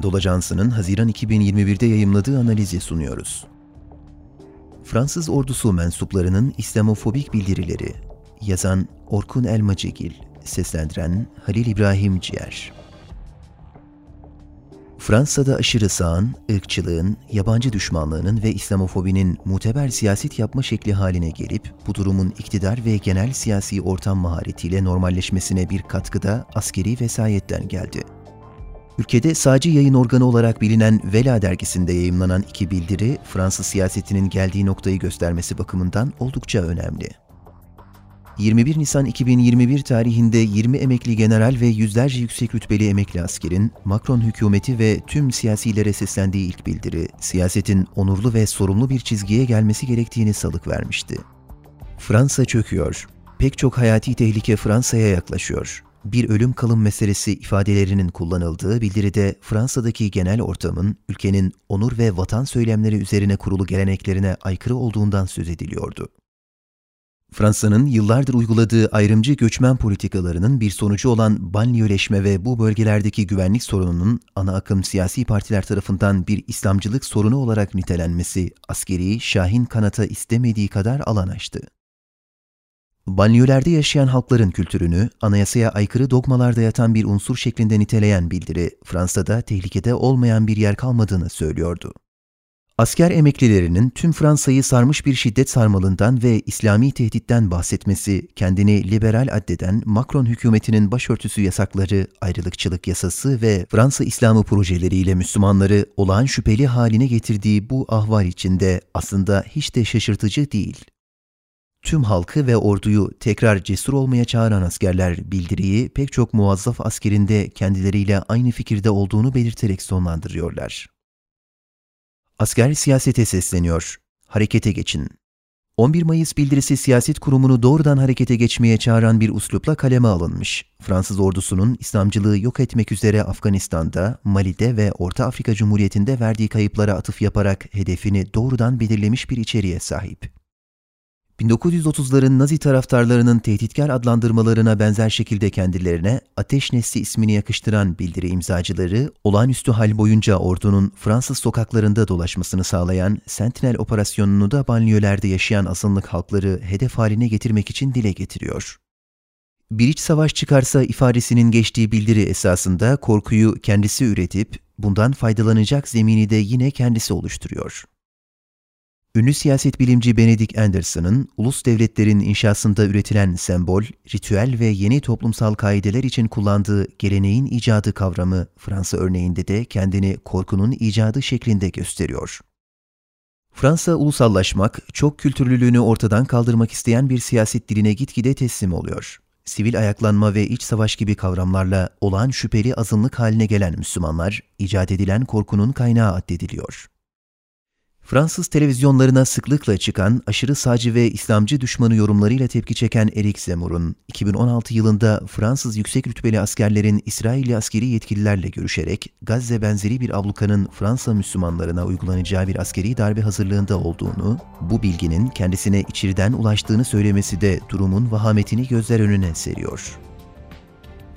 Anadolu Ajansı'nın Haziran 2021'de yayımladığı analizi sunuyoruz. Fransız ordusu mensuplarının İslamofobik bildirileri Yazan Orkun Elmacıgil Seslendiren Halil İbrahim Ciğer Fransa'da aşırı sağın, ırkçılığın, yabancı düşmanlığının ve İslamofobinin muteber siyaset yapma şekli haline gelip bu durumun iktidar ve genel siyasi ortam maharetiyle normalleşmesine bir katkıda askeri vesayetten geldi. Ülkede sağcı yayın organı olarak bilinen Vela dergisinde yayımlanan iki bildiri, Fransız siyasetinin geldiği noktayı göstermesi bakımından oldukça önemli. 21 Nisan 2021 tarihinde 20 emekli general ve yüzlerce yüksek rütbeli emekli askerin Macron hükümeti ve tüm siyasilere seslendiği ilk bildiri, siyasetin onurlu ve sorumlu bir çizgiye gelmesi gerektiğini salık vermişti. Fransa çöküyor. Pek çok hayati tehlike Fransa'ya yaklaşıyor. Bir ölüm kalım meselesi ifadelerinin kullanıldığı bildiride Fransa'daki genel ortamın ülkenin onur ve vatan söylemleri üzerine kurulu geleneklerine aykırı olduğundan söz ediliyordu. Fransa'nın yıllardır uyguladığı ayrımcı göçmen politikalarının bir sonucu olan banliyöleşme ve bu bölgelerdeki güvenlik sorununun ana akım siyasi partiler tarafından bir İslamcılık sorunu olarak nitelenmesi askeri Şahin kanata istemediği kadar alan açtı. Banliyölerde yaşayan halkların kültürünü anayasaya aykırı dogmalarda yatan bir unsur şeklinde niteleyen bildiri, Fransa'da tehlikede olmayan bir yer kalmadığını söylüyordu. Asker emeklilerinin tüm Fransa'yı sarmış bir şiddet sarmalından ve İslami tehditten bahsetmesi, kendini liberal addeden Macron hükümetinin başörtüsü yasakları, ayrılıkçılık yasası ve Fransa İslamı projeleriyle Müslümanları olağan şüpheli haline getirdiği bu ahval içinde aslında hiç de şaşırtıcı değil. Tüm halkı ve orduyu tekrar cesur olmaya çağıran askerler bildiriyi pek çok muvazzaf askerinde kendileriyle aynı fikirde olduğunu belirterek sonlandırıyorlar. Asker siyasete sesleniyor. Harekete geçin. 11 Mayıs bildirisi siyaset kurumunu doğrudan harekete geçmeye çağıran bir uslupla kaleme alınmış. Fransız ordusunun İslamcılığı yok etmek üzere Afganistan'da, Mali'de ve Orta Afrika Cumhuriyeti'nde verdiği kayıplara atıf yaparak hedefini doğrudan belirlemiş bir içeriğe sahip. 1930'ların Nazi taraftarlarının tehditkar adlandırmalarına benzer şekilde kendilerine Ateş Nesli ismini yakıştıran bildiri imzacıları, olağanüstü hal boyunca ordunun Fransız sokaklarında dolaşmasını sağlayan Sentinel operasyonunu da banliyölerde yaşayan azınlık halkları hedef haline getirmek için dile getiriyor. Bir iç savaş çıkarsa ifadesinin geçtiği bildiri esasında korkuyu kendisi üretip bundan faydalanacak zemini de yine kendisi oluşturuyor. Ünlü siyaset bilimci Benedict Anderson'ın ulus devletlerin inşasında üretilen sembol, ritüel ve yeni toplumsal kaideler için kullandığı geleneğin icadı kavramı Fransa örneğinde de kendini korkunun icadı şeklinde gösteriyor. Fransa ulusallaşmak, çok kültürlülüğünü ortadan kaldırmak isteyen bir siyaset diline gitgide teslim oluyor. Sivil ayaklanma ve iç savaş gibi kavramlarla olağan şüpheli azınlık haline gelen Müslümanlar, icat edilen korkunun kaynağı addediliyor. Fransız televizyonlarına sıklıkla çıkan aşırı sağcı ve İslamcı düşmanı yorumlarıyla tepki çeken Eric Zemmour'un 2016 yılında Fransız yüksek rütbeli askerlerin İsrailli askeri yetkililerle görüşerek Gazze benzeri bir ablukanın Fransa Müslümanlarına uygulanacağı bir askeri darbe hazırlığında olduğunu, bu bilginin kendisine içeriden ulaştığını söylemesi de durumun vahametini gözler önüne seriyor.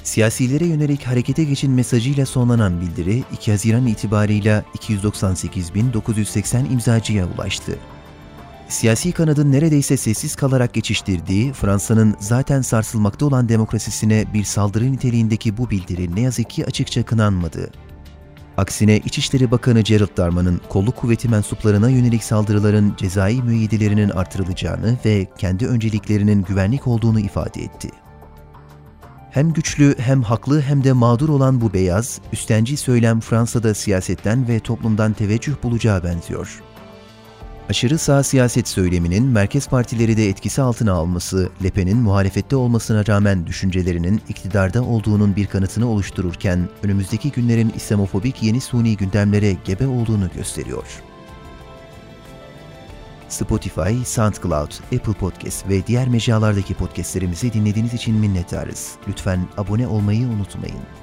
Siyasilere yönelik harekete geçin mesajıyla sonlanan bildiri 2 Haziran itibarıyla 298.980 imzacıya ulaştı. Siyasi kanadın neredeyse sessiz kalarak geçiştirdiği Fransa'nın zaten sarsılmakta olan demokrasisine bir saldırı niteliğindeki bu bildiri ne yazık ki açıkça kınanmadı. Aksine İçişleri Bakanı Gerald Darman'ın kolluk kuvveti mensuplarına yönelik saldırıların cezai müeyyidelerinin artırılacağını ve kendi önceliklerinin güvenlik olduğunu ifade etti. Hem güçlü hem haklı hem de mağdur olan bu beyaz, üstenci söylem Fransa'da siyasetten ve toplumdan teveccüh bulacağı benziyor. Aşırı sağ siyaset söyleminin merkez partileri de etkisi altına alması, Le Pen'in muhalefette olmasına rağmen düşüncelerinin iktidarda olduğunun bir kanıtını oluştururken, önümüzdeki günlerin İslamofobik yeni suni gündemlere gebe olduğunu gösteriyor. Spotify, SoundCloud, Apple Podcast ve diğer mecralardaki podcastlerimizi dinlediğiniz için minnettarız. Lütfen abone olmayı unutmayın.